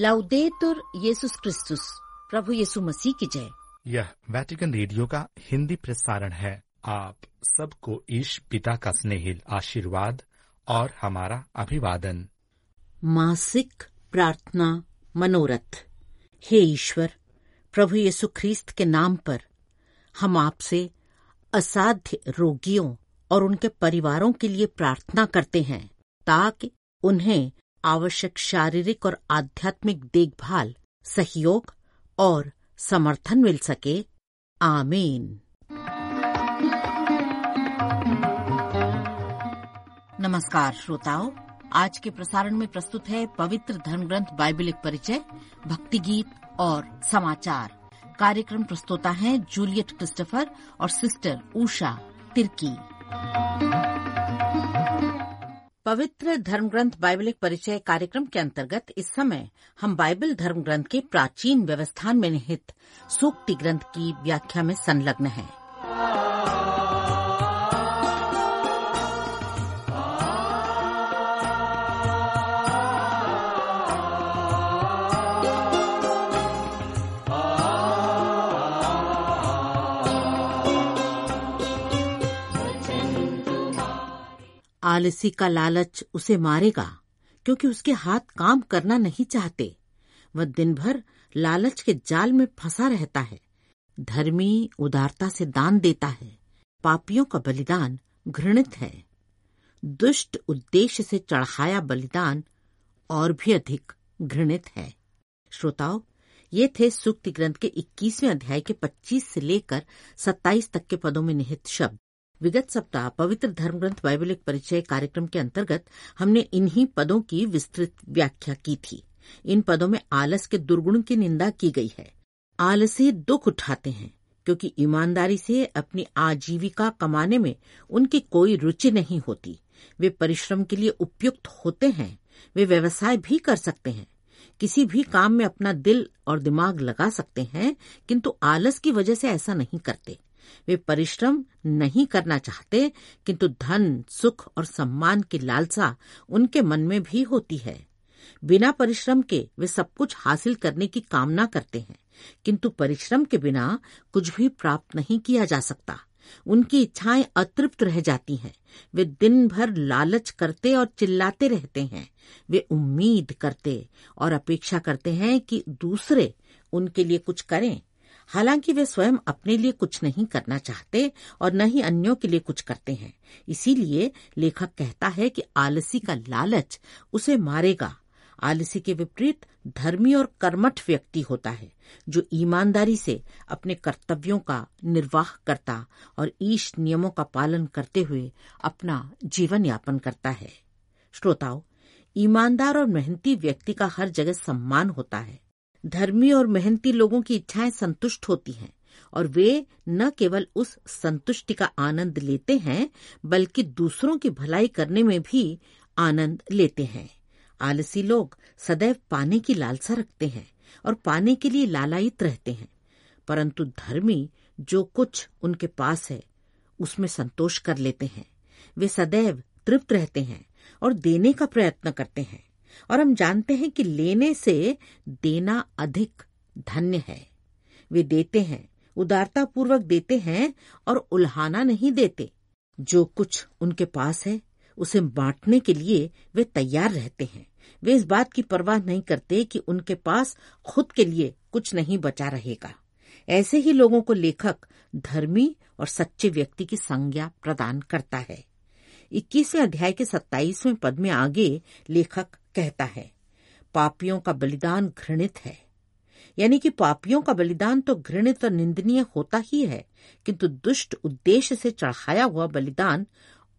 लाउदेतुर येसुस क्रिस्तुस प्रभु येसु मसीह की जय यह वैटिकन रेडियो का हिंदी प्रसारण है। आप सबको ईश पिता का स्नेहिल आशीर्वाद और हमारा अभिवादन। मासिक प्रार्थना मनोरथ। हे ईश्वर प्रभु येसु ख्रीस्त के नाम पर हम आपसे असाध्य रोगियों और उनके परिवारों के लिए प्रार्थना करते हैं ताकि उन्हें आवश्यक शारीरिक और आध्यात्मिक देखभाल, सहयोग और समर्थन मिल सके। आमीन। नमस्कार श्रोताओं, आज के प्रसारण में प्रस्तुत है पवित्र धर्म ग्रंथ बाइबल एक परिचय भक्ति गीत और समाचार। कार्यक्रम प्रस्तुता है जूलियट क्रिस्टोफर और सिस्टर उषा तिर्की। पवित्र धर्म ग्रंथ बाइबल परिचय कार्यक्रम के अंतर्गत इस समय हम बाइबल धर्म ग्रंथ के प्राचीन व्यवस्थान में निहित सूक्ति ग्रंथ की व्याख्या में संलग्न हैं। आलसी का लालच उसे मारेगा, क्योंकि उसके हाथ काम करना नहीं चाहते। वह दिन भर लालच के जाल में फंसा रहता है। धर्मी उदारता से दान देता है। पापियों का बलिदान घृणित है। दुष्ट उद्देश्य से चढ़ाया बलिदान और भी अधिक घृणित है। श्रोताओं, ये थे सूक्ति ग्रंथ के 21वें अध्याय के 25 से लेकर 27 तक के पदों में निहित शब्द। विगत सप्ताह पवित्र धर्मग्रंथ बाइबल एक परिचय कार्यक्रम के अंतर्गत हमने इन्हीं पदों की विस्तृत व्याख्या की थी। इन पदों में आलस के दुर्गुण की निंदा की गई है। आलसी दुख उठाते हैं, क्योंकि ईमानदारी से अपनी आजीविका कमाने में उनकी कोई रुचि नहीं होती। वे परिश्रम के लिए उपयुक्त होते हैं, वे व्यवसाय भी कर सकते हैं। किसी भी काम में अपना दिल और दिमाग लगा सकते हैं, किंतु आलस की वजह से ऐसा नहीं करते। वे परिश्रम नहीं करना चाहते, किंतु धन, सुख और सम्मान की लालसा उनके मन में भी होती है। बिना परिश्रम के वे सब कुछ हासिल करने की कामना करते हैं, किंतु परिश्रम के बिना कुछ भी प्राप्त नहीं किया जा सकता। उनकी इच्छाएँ अतृप्त रह जाती हैं। वे दिन भर लालच करते और चिल्लाते रहते हैं। वे उम्मीद करते और अपेक्षा करते हैं कि दूसरे उनके लिए कुछ करें। हालाँकि वे स्वयं अपने लिए कुछ नहीं करना चाहते और न ही अन्यों के लिए कुछ करते हैं। इसीलिए लेखक कहता है कि आलसी का लालच उसे मारेगा। आलसी के विपरीत धर्मी और कर्मठ व्यक्ति होता है, जो ईमानदारी से अपने कर्तव्यों का निर्वाह करता और ईश नियमों का पालन करते हुए अपना जीवन यापन करता है। श्रोताओं, ईमानदार और मेहनती व्यक्ति का हर जगह सम्मान होता है। धर्मी और मेहनती लोगों की इच्छाएँ संतुष्ट होती हैं, और वे न केवल उस संतुष्टि का आनंद लेते हैं, बल्कि दूसरों की भलाई करने में भी आनंद लेते हैं। आलसी लोग सदैव पाने की लालसा रखते हैं और पाने के लिए लालायित रहते हैं। परंतु धर्मी जो कुछ उनके पास है, उसमें संतोष कर लेते हैं। वे सदैव तृप्त रहते हैं और देने का प्रयत्न करते हैं। और हम जानते हैं कि लेने से देना अधिक धन्य है। वे देते हैं उदारता पूर्वक देते हैं और उल्हाना नहीं देते। जो कुछ उनके पास है, उसे बांटने के लिए वे तैयार रहते हैं। वे इस बात की परवाह नहीं करते कि उनके पास खुद के लिए कुछ नहीं बचा रहेगा। ऐसे ही लोगों को लेखक, धर्मी और सच्चे व्यक्ति की संज्ञा प्रदान करता है। इक्कीसवें अध्याय के सत्ताईसवें पद में आगे लेखक कहता है, पापियों का बलिदान घृणित है। यानी कि पापियों का बलिदान तो घृणित और निंदनीय होता ही है, किंतु दुष्ट उद्देश्य से चढ़ाया हुआ बलिदान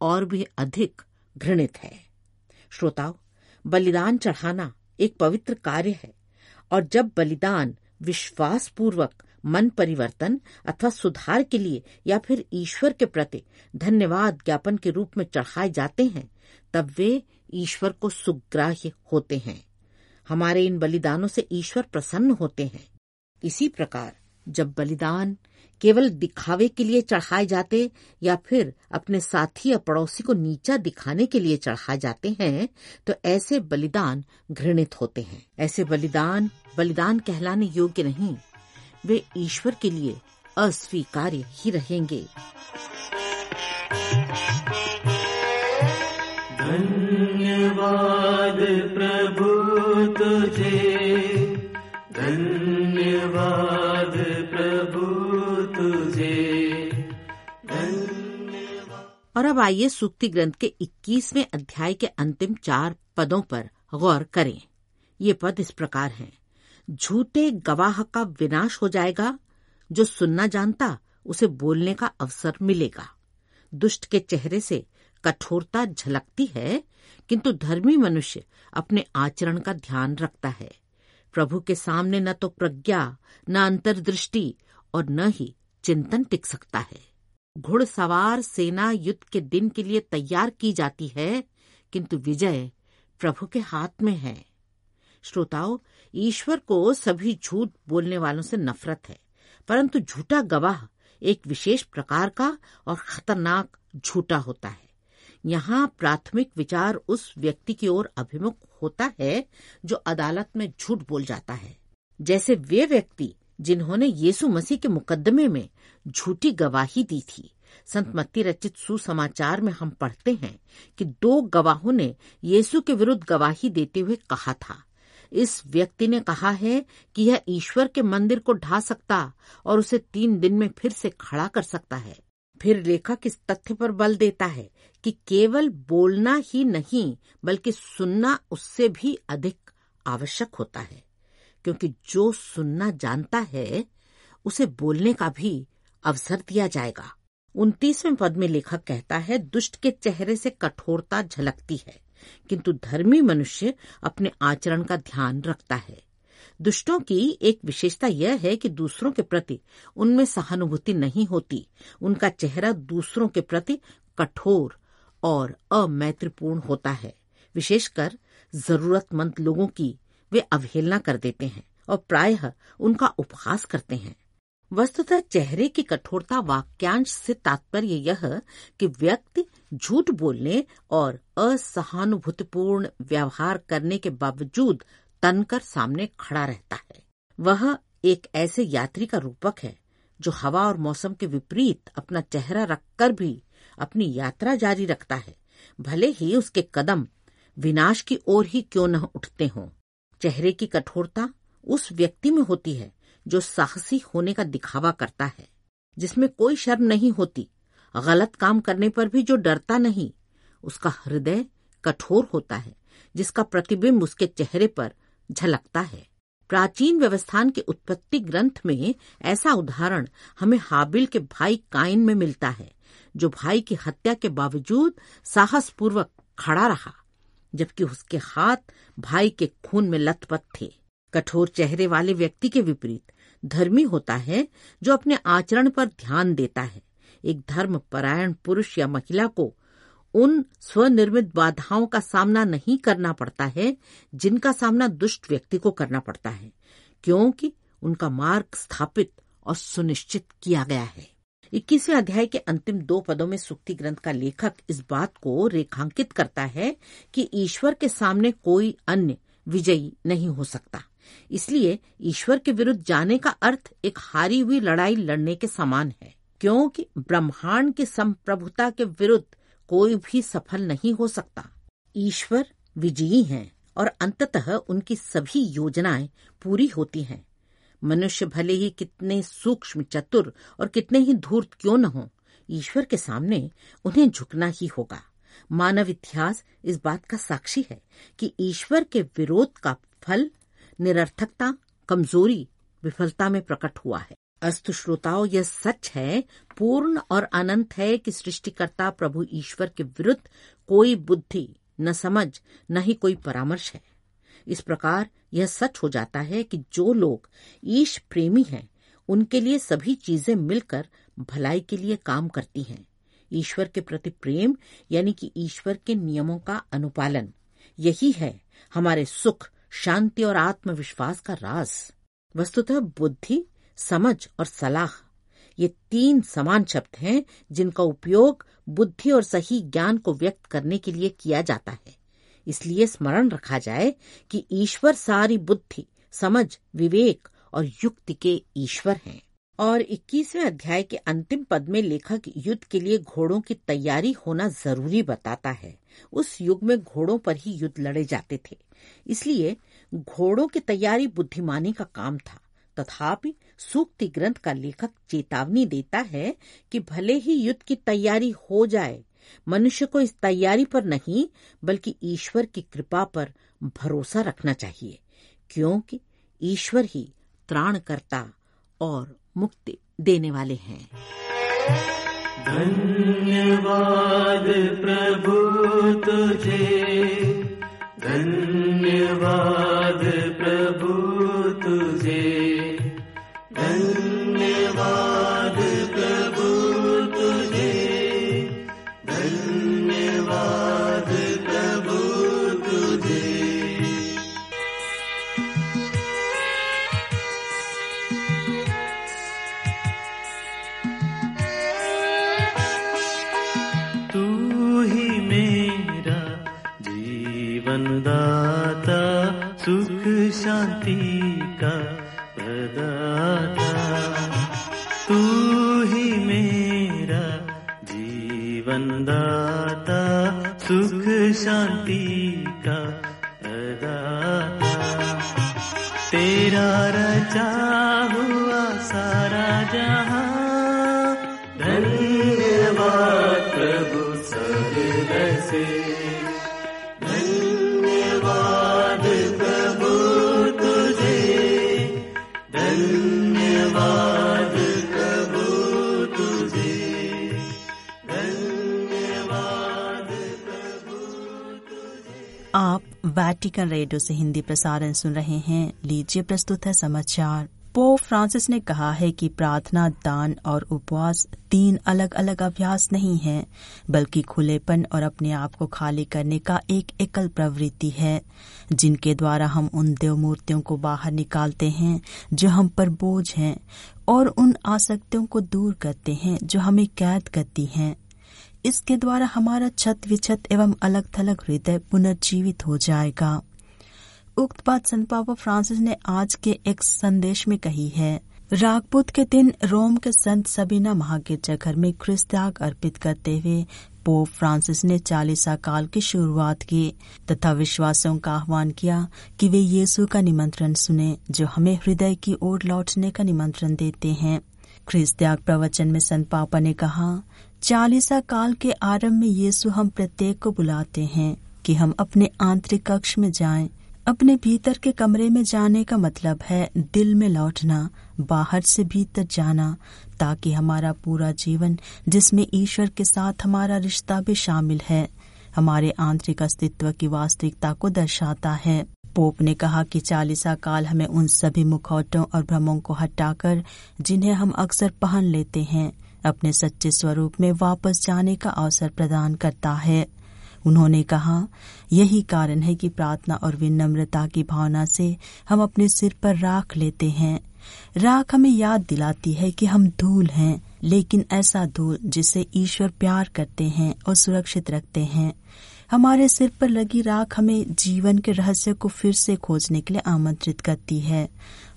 और भी अधिक घृणित है। श्रोताओ, बलिदान चढ़ाना एक पवित्र कार्य है, और जब बलिदान विश्वासपूर्वक पूर्वक मन परिवर्तन अथवा सुधार के लिए या फिर ईश्वर के प्रति धन्यवाद ज्ञापन के रूप में चढ़ाए जाते हैं, तब वे ईश्वर को सुग्राह्य होते हैं। हमारे इन बलिदानों से ईश्वर प्रसन्न होते हैं। इसी प्रकार, जब बलिदान केवल दिखावे के लिए चढ़ाए जाते या फिर अपने साथी या पड़ोसी को नीचा दिखाने के लिए चढ़ाए जाते हैं तो ऐसे बलिदान घृणित होते हैं। ऐसे बलिदान बलिदान कहलाने योग्य नहीं। वे ईश्वर के लिए अस्वीकार्य ही रहेंगे। धन्यवाद प्रभु तुझे। धन्यवाद प्रभु तुझे। और अब आइए सूक्ति ग्रंथ के 21वें अध्याय के अंतिम चार पदों पर गौर करें। ये पद इस प्रकार हैं। झूठे गवाह का विनाश हो जाएगा। जो सुनना जानता, उसे बोलने का अवसर मिलेगा। दुष्ट के चेहरे से कठोरता झलकती है, किंतु धर्मी मनुष्य अपने आचरण का ध्यान रखता है। प्रभु के सामने न तो प्रज्ञा, न अंतर्दृष्टि और न ही चिंतन टिक सकता है। घुड़सवार सेना युद्ध के दिन के लिए तैयार की जाती है, किंतु विजय प्रभु के हाथ में है। श्रोताओं, ईश्वर को सभी झूठ बोलने वालों से नफरत है, परंतु झूठा गवाह एक विशेष प्रकार का और खतरनाक झूठा होता है। यहाँ प्राथमिक विचार उस व्यक्ति की ओर अभिमुख होता है जो अदालत में झूठ बोल जाता है। जैसे वे व्यक्ति जिन्होंने यीशु मसीह के मुकदमे में झूठी गवाही दी थी। संत मत्ती रचित सुसमाचार में हम पढ़ते हैं कि दो गवाहों ने यीशु के विरुद्ध गवाही देते हुए कहा था इस व्यक्ति ने कहा है कि यह ईश्वर के मंदिर को ढा सकता और उसे तीन दिन में फिर से खड़ा कर सकता है। फिर लेखक इस तथ्य पर बल देता है कि केवल बोलना ही नहीं, बल्कि सुनना उससे भी अधिक आवश्यक होता है। क्योंकि जो सुनना जानता है, उसे बोलने का भी अवसर दिया जाएगा। उनतीसवें पद में लेखक कहता है, दुष्ट के चेहरे से कठोरता झलकती है। किंतु धर्मी मनुष्य अपने आचरण का ध्यान रखता है। दुष्टों की एक विशेषता यह है कि दूसरों के प्रति उनमें सहानुभूति नहीं होती। उनका चेहरा दूसरों के प्रति कठोर और अमैत्रीपूर्ण होता है। विशेषकर जरूरतमंद लोगों की वे अवहेलना कर देते हैं और प्रायः उनका उपहास करते हैं। वस्तुतः चेहरे की कठोरता वाक्यांश से तात्पर्य यह कि व्यक्ति झूठ बोलने और असहानुभूतिपूर्ण व्यवहार करने के बावजूद तनकर सामने खड़ा रहता है। वह एक ऐसे यात्री का रूपक है, जो हवा और मौसम के विपरीत अपना चेहरा रखकर भी अपनी यात्रा जारी रखता है। भले ही उसके कदम विनाश की ओर ही क्यों न उठते हों, चेहरे की कठोरता उस व्यक्ति में होती है जो साहसी होने का दिखावा करता है, जिसमें कोई शर्म नहीं होती, गलत काम करने पर भी जो डरता नहीं, उसका हृदय कठोर होता है, जिसका प्रतिबिंब उसके चेहरे पर झलकता है। प्राचीन व्यवस्थान के उत्पत्ति ग्रंथ में ऐसा उदाहरण हमें हाबिल के भाई काइन में मिलता है, जो भाई की हत्या के बावजूद साहसपूर्वक खड़ा रहा, जबकि उसके हाथ भाई के खून में लथपथ थे। कठोर चेहरे वाले व्यक्ति के विपरीत धर्मी होता है जो अपने आचरण पर ध्यान देता है। एक धर्म परायण पुरुष या महिला को उन स्वनिर्मित बाधाओं का सामना नहीं करना पड़ता है, जिनका सामना दुष्ट व्यक्ति को करना पड़ता है, क्योंकि उनका मार्ग स्थापित और सुनिश्चित किया गया है। इक्कीसवें अध्याय के अंतिम दो पदों में सुक्ति ग्रंथ का लेखक इस बात को रेखांकित करता है कि ईश्वर के सामने कोई अन्य विजयी नहीं हो सकता। इसलिए ईश्वर के विरुद्ध जाने का अर्थ एक हारी हुई लड़ाई लड़ने के समान है, क्योंकि ब्रह्मांड की संप्रभुता के विरुद्ध कोई भी सफल नहीं हो सकता। ईश्वर विजयी हैं और अंततः उनकी सभी योजनाएँ पूरी होती हैं। मनुष्य भले ही कितने सूक्ष्म चतुर और कितने ही धूर्त क्यों न हो, ईश्वर के सामने उन्हें झुकना ही होगा। मानव इतिहास इस बात का साक्षी है कि ईश्वर के विरोध का फल निरर्थकता, कमज़ोरी, विफलता में प्रकट हुआ है। अस्त श्रोताओं, यह सच है, पूर्ण और अनंत है कि सृष्टिकर्ता प्रभु ईश्वर के विरुद्ध कोई बुद्धि, न समझ, न ही कोई परामर्श है। इस प्रकार यह सच हो जाता है कि जो लोग ईश प्रेमी हैं, उनके लिए सभी चीज़ें मिलकर भलाई के लिए काम करती हैं। ईश्वर के प्रति प्रेम, यानी कि ईश्वर के नियमों का अनुपालन, यही है हमारे सुख शांति और आत्मविश्वास का राज। वस्तुतः बुद्धि, समझ और सलाह, ये तीन समान शब्द हैं जिनका उपयोग बुद्धि और सही ज्ञान को व्यक्त करने के लिए किया जाता है। इसलिए स्मरण रखा जाए कि ईश्वर सारी बुद्धि, समझ, विवेक और युक्ति के ईश्वर हैं। और 21वें अध्याय के अंतिम पद में लेखक युद्ध के लिए घोड़ों की तैयारी होना ज़रूरी बताता है। उस युग में घोड़ों पर ही युद्ध लड़े जाते थे। इसलिए घोड़ों की तैयारी बुद्धिमानी का काम था। तथापि सूक्ति ग्रंथ का लेखक चेतावनी देता है कि भले ही युद्ध की तैयारी हो जाए, मनुष्य को इस तैयारी पर नहीं, बल्कि ईश्वर की कृपा पर भरोसा रखना चाहिए, क्योंकि ईश्वर ही त्राणकर्ता और मुक्ति देने वाले हैं। धन्यवाद प्रभु तुझे। धन्यवाद प्रभु सुख शांति। आप वैटिकन रेडियो से हिंदी प्रसारण सुन रहे हैं। लीजिए प्रस्तुत है समाचार। पोप फ्रांसिस ने कहा है कि प्रार्थना, दान और उपवास तीन अलग अलग अभ्यास नहीं है, बल्कि खुलेपन और अपने आप को खाली करने का एक एकल प्रवृत्ति है, जिनके द्वारा हम उन देव मूर्तियों को बाहर निकालते हैं, जो हम पर बोझ हैं, और उन आसक्तियों को दूर करते हैं, जो हमें कैद करती हैं। इसके द्वारा हमारा छत विछत एवं अलग थलग हृदय पुनर्जीवित हो जाएगा। उक्त बात संत पापा फ्रांसिस ने आज के एक संदेश में कही है। रागपुत के दिन रोम के संत सबीना महागिरजाघर में ख्रिस्त अर्पित करते हुए पोप फ्रांसिस ने चालीसा काल की शुरुआत की तथा विश्वासियों का आह्वान किया कि वे यीशु का निमंत्रण सुने, जो हमें हृदय की ओर लौटने का निमंत्रण देते हैं। ख्रिस्त त्याग प्रवचन में संत पापा ने कहा चालीसा काल के आरंभ में यीशु हम प्रत्येक को बुलाते हैं कि हम अपने आंतरिक कक्ष में जाएँ। अपने भीतर के कमरे में जाने का मतलब है दिल में लौटना, बाहर से भीतर जाना, ताकि हमारा पूरा जीवन, जिसमें ईश्वर के साथ हमारा रिश्ता भी शामिल है, हमारे आंतरिक अस्तित्व की वास्तविकता को दर्शाता है। पोप ने कहा कि चालीसा काल हमें उन सभी मुखौटों और भ्रमों को हटाकर, जिन्हें हम अक्सर पहन लेते हैं अपने सच्चे स्वरूप में वापस जाने का अवसर प्रदान करता है। उन्होंने कहा, यही कारण है कि प्रार्थना और विनम्रता की भावना से हम अपने सिर पर राख लेते हैं। राख हमें याद दिलाती है कि हम धूल हैं, लेकिन ऐसा धूल जिसे ईश्वर प्यार करते हैं और सुरक्षित रखते हैं। हमारे सिर पर लगी राख हमें जीवन के रहस्य को फिर से खोजने के लिए आमंत्रित करती है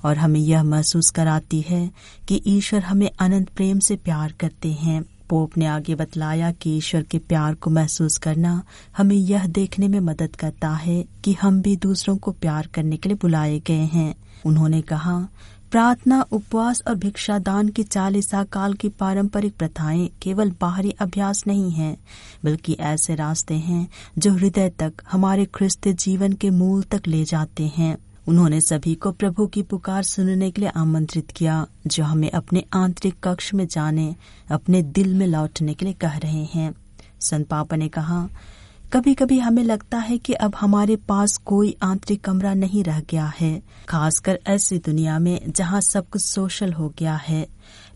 और हमें यह महसूस कराती है कि ईश्वर हमें अनंत प्रेम से प्यार करते हैं। पोप ने आगे बतलाया कि ईश्वर के प्यार को महसूस करना हमें यह देखने में मदद करता है कि हम भी दूसरों को प्यार करने के लिए बुलाए गए हैं। उन्होंने कहा प्रार्थना उपवास और भिक्षा दान की चालीसा काल की पारंपरिक प्रथाएँ केवल बाहरी अभ्यास नहीं हैं, बल्कि ऐसे रास्ते हैं जो हृदय तक हमारे ख्रिस्त जीवन के मूल तक ले जाते हैं। उन्होंने सभी को प्रभु की पुकार सुनने के लिए आमंत्रित किया जो हमें अपने आंतरिक कक्ष में जाने अपने दिल में लौटने के लिए कह रहे हैं। संत पापा ने कहा कभी कभी हमें लगता है कि अब हमारे पास कोई आंतरिक कमरा नहीं रह गया है, खासकर ऐसी दुनिया में जहाँ सब कुछ सोशल हो गया है।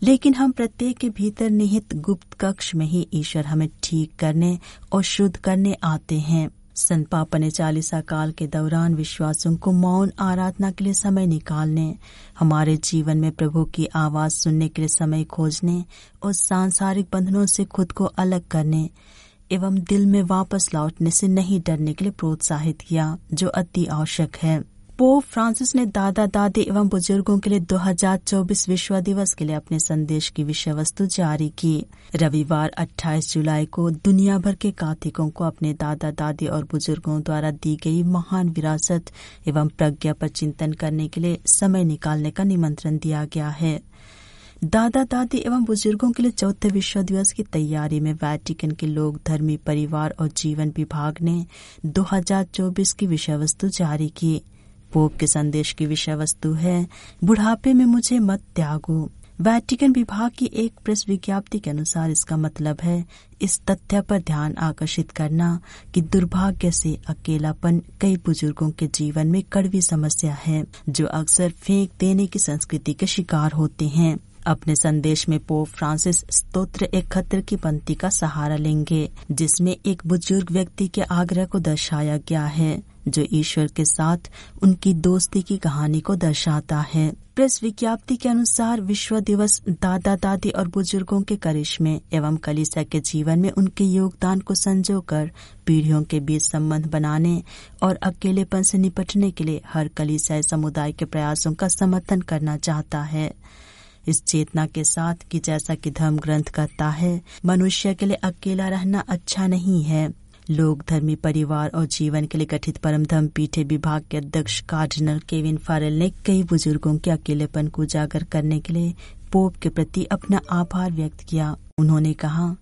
लेकिन हम प्रत्येक के भीतर निहित गुप्त कक्ष में ही ईश्वर हमें ठीक करने और शुद्ध करने आते हैं। संत पापा ने चालीसा काल के दौरान विश्वासों को मौन आराधना के लिए समय निकालने, हमारे जीवन में प्रभु की आवाज़ सुनने के लिए समय खोजने और सांसारिक बंधनों से खुद को अलग करने एवं दिल में वापस लौटने से नहीं डरने के लिए प्रोत्साहित किया, जो अति आवश्यक है। पोप फ्रांसिस ने दादा, दादी एवं बुज़ुर्गों के लिए 2024 विश्व दिवस के लिए अपने संदेश की विषय वस्तु जारी की। रविवार 28 जुलाई को दुनिया भर के कातिकों को अपने दादा, दादी और बुज़ुर्गों द्वारा दी गई महान विरासत एवं प्रज्ञा पर चिंतन करने के लिए समय निकालने का निमंत्रण दिया गया है। दादा दादी एवं बुज़ुर्गों के लिए चौथे विश्व दिवस की तैयारी में वैटिकन के लोग धर्मी परिवार और जीवन विभाग ने 2024 की विषय वस्तु जारी की। पोप के संदेश की विषय वस्तु है, बुढ़ापे में मुझे मत त्यागो। वैटिकन विभाग की एक प्रेस विज्ञप्ति के अनुसार इसका मतलब है, इस तथ्य पर ध्यान आकर्षित करना कि दुर्भाग्य से अकेलापन कई बुज़ुर्गों के जीवन में कड़वी समस्या है, जो अक्सर फेंक देने की संस्कृति के शिकार होते हैं। अपने संदेश में पोप फ्रांसिस स्तोत्र एक खतर की पंक्ति का सहारा लेंगे, जिसमें एक बुज़ुर्ग व्यक्ति के आग्रह को दर्शाया गया है, जो ईश्वर के साथ उनकी दोस्ती की कहानी को दर्शाता है। प्रेस विज्ञप्ति के अनुसार विश्व दिवस दादा दादी और बुज़ुर्गों के करिश्मे एवं कलिसा के जीवन में उनके योगदान को संजोकर पीढ़ियों के बीच संबंध बनाने और अकेलेपन से निपटने के लिए हर कलिसाई समुदाय के प्रयासों का समर्थन करना चाहता है। इस चेतना के साथ कि जैसा कि धर्म ग्रंथ कहता है, मनुष्य के लिए अकेला रहना अच्छा नहीं है। लोक धर्मी परिवार और जीवन के लिए गठित परम धर्म पीठे विभाग के अध्यक्ष कार्डिनल केविन फारेल ने कई बुज़ुर्गों के अकेलेपन को उजागर करने के लिए पोप के प्रति अपना आभार व्यक्त किया। उन्होंने कहा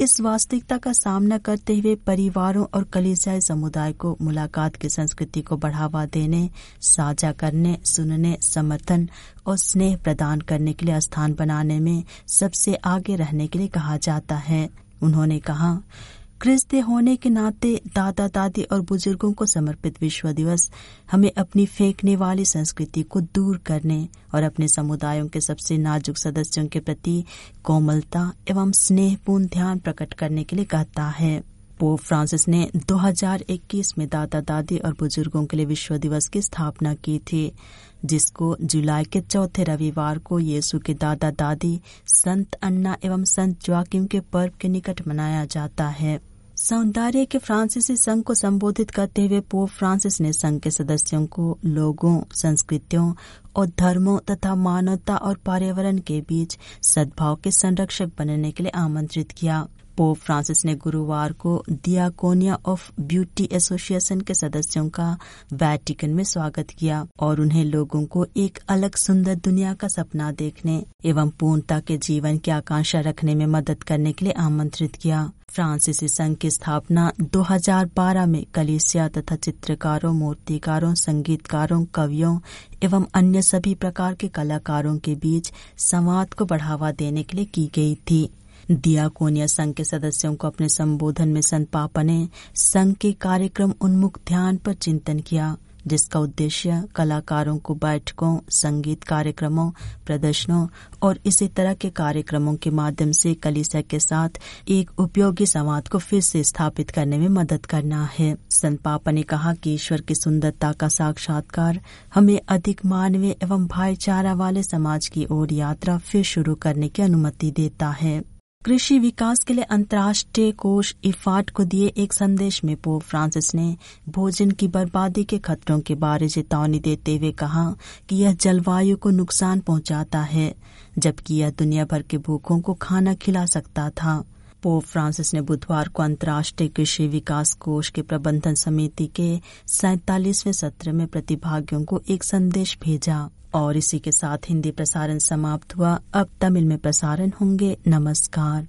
इस वास्तविकता का सामना करते हुए परिवारों और कलिसियाई समुदाय को मुलाकात की संस्कृति को बढ़ावा देने, साझा करने, सुनने, समर्थन और स्नेह प्रदान करने के लिए स्थान बनाने में सबसे आगे रहने के लिए कहा जाता है। उन्होंने कहा ख्रिस्ती होने के नाते दादा, दादी और बुज़ुर्गों को समर्पित विश्व दिवस, हमें अपनी फेंकने वाली संस्कृति को दूर करने और अपने समुदायों के सबसे नाजुक सदस्यों के प्रति कोमलता एवं स्नेहपूर्ण ध्यान प्रकट करने के लिए कहता है। पोप फ्रांसिस ने 2021 में दादा, दादी और बुज़ुर्गों के लिए विश्व दिवस की स्थापना की थी। जिसको जुलाई के चौथे रविवार को यीशु के दादा दादी, संत अन्ना एवं संत ज्वाकिम के पर्व के निकट मनाया जाता है। सौंदर्य के फ्रांसीसी संघ को संबोधित करते हुए पोप फ्रांसिस ने संघ के सदस्यों को लोगों, संस्कृतियों और धर्मों तथा मानवता और पर्यावरण के बीच सद्भाव के संरक्षक बनने के लिए आमंत्रित किया। पोप फ्रांसिस ने गुरुवार को दियाकोनिया ऑफ़ ब्यूटी एसोसिएशन के सदस्यों का वैटिकन में स्वागत किया और उन्हें लोगों को एक अलग सुंदर दुनिया का सपना देखने एवं पूर्णता के जीवन की आकांक्षा रखने में मदद करने के लिए आमंत्रित किया। फ्रांसीसी संघ की स्थापना 2012 में कलिसिया तथा चित्रकारों, मूर्तिकारों, संगीतकारों, कवियों एवं अन्य सभी प्रकार के कलाकारों के बीच संवाद को बढ़ावा देने के लिए की गई थी। दियाकोनिया संघ के सदस्यों को अपने संबोधन में संत पापा ने संघ के कार्यक्रम उन्मुख ध्यान पर चिंतन किया, जिसका उद्देश्य कलाकारों को बैठकों, संगीत कार्यक्रमों, प्रदर्शनों और इसी तरह के कार्यक्रमों के माध्यम से कलिसा के साथ एक उपयोगी संवाद को फिर से स्थापित करने में मदद करना है। संत पापा ने कहा कि ईश्वर की सुंदरता का साक्षात्कार हमें अधिक मानवीय एवं भाईचारा वाले समाज की ओर यात्रा फिर शुरू करने की अनुमति देता है। कृषि विकास के लिए अंतर्राष्ट्रीय कोष इफाट को दिए एक संदेश में पोप फ्रांसिस ने भोजन की बर्बादी के खतरों के बारे चेतावनी देते हुए कहा कि यह जलवायु को नुकसान पहुंचाता है, जबकि यह दुनिया भर के भूखों को खाना खिला सकता था। पोप फ्रांसिस ने बुधवार को अंतर्राष्ट्रीय कृषि विकास कोष के प्रबंधन समिति के सैतालीसवें सत्र में प्रतिभागियों को एक संदेश भेजा। और इसी के साथ हिंदी प्रसारण समाप्त हुआ। अब तमिल में प्रसारण होंगे नमस्कार।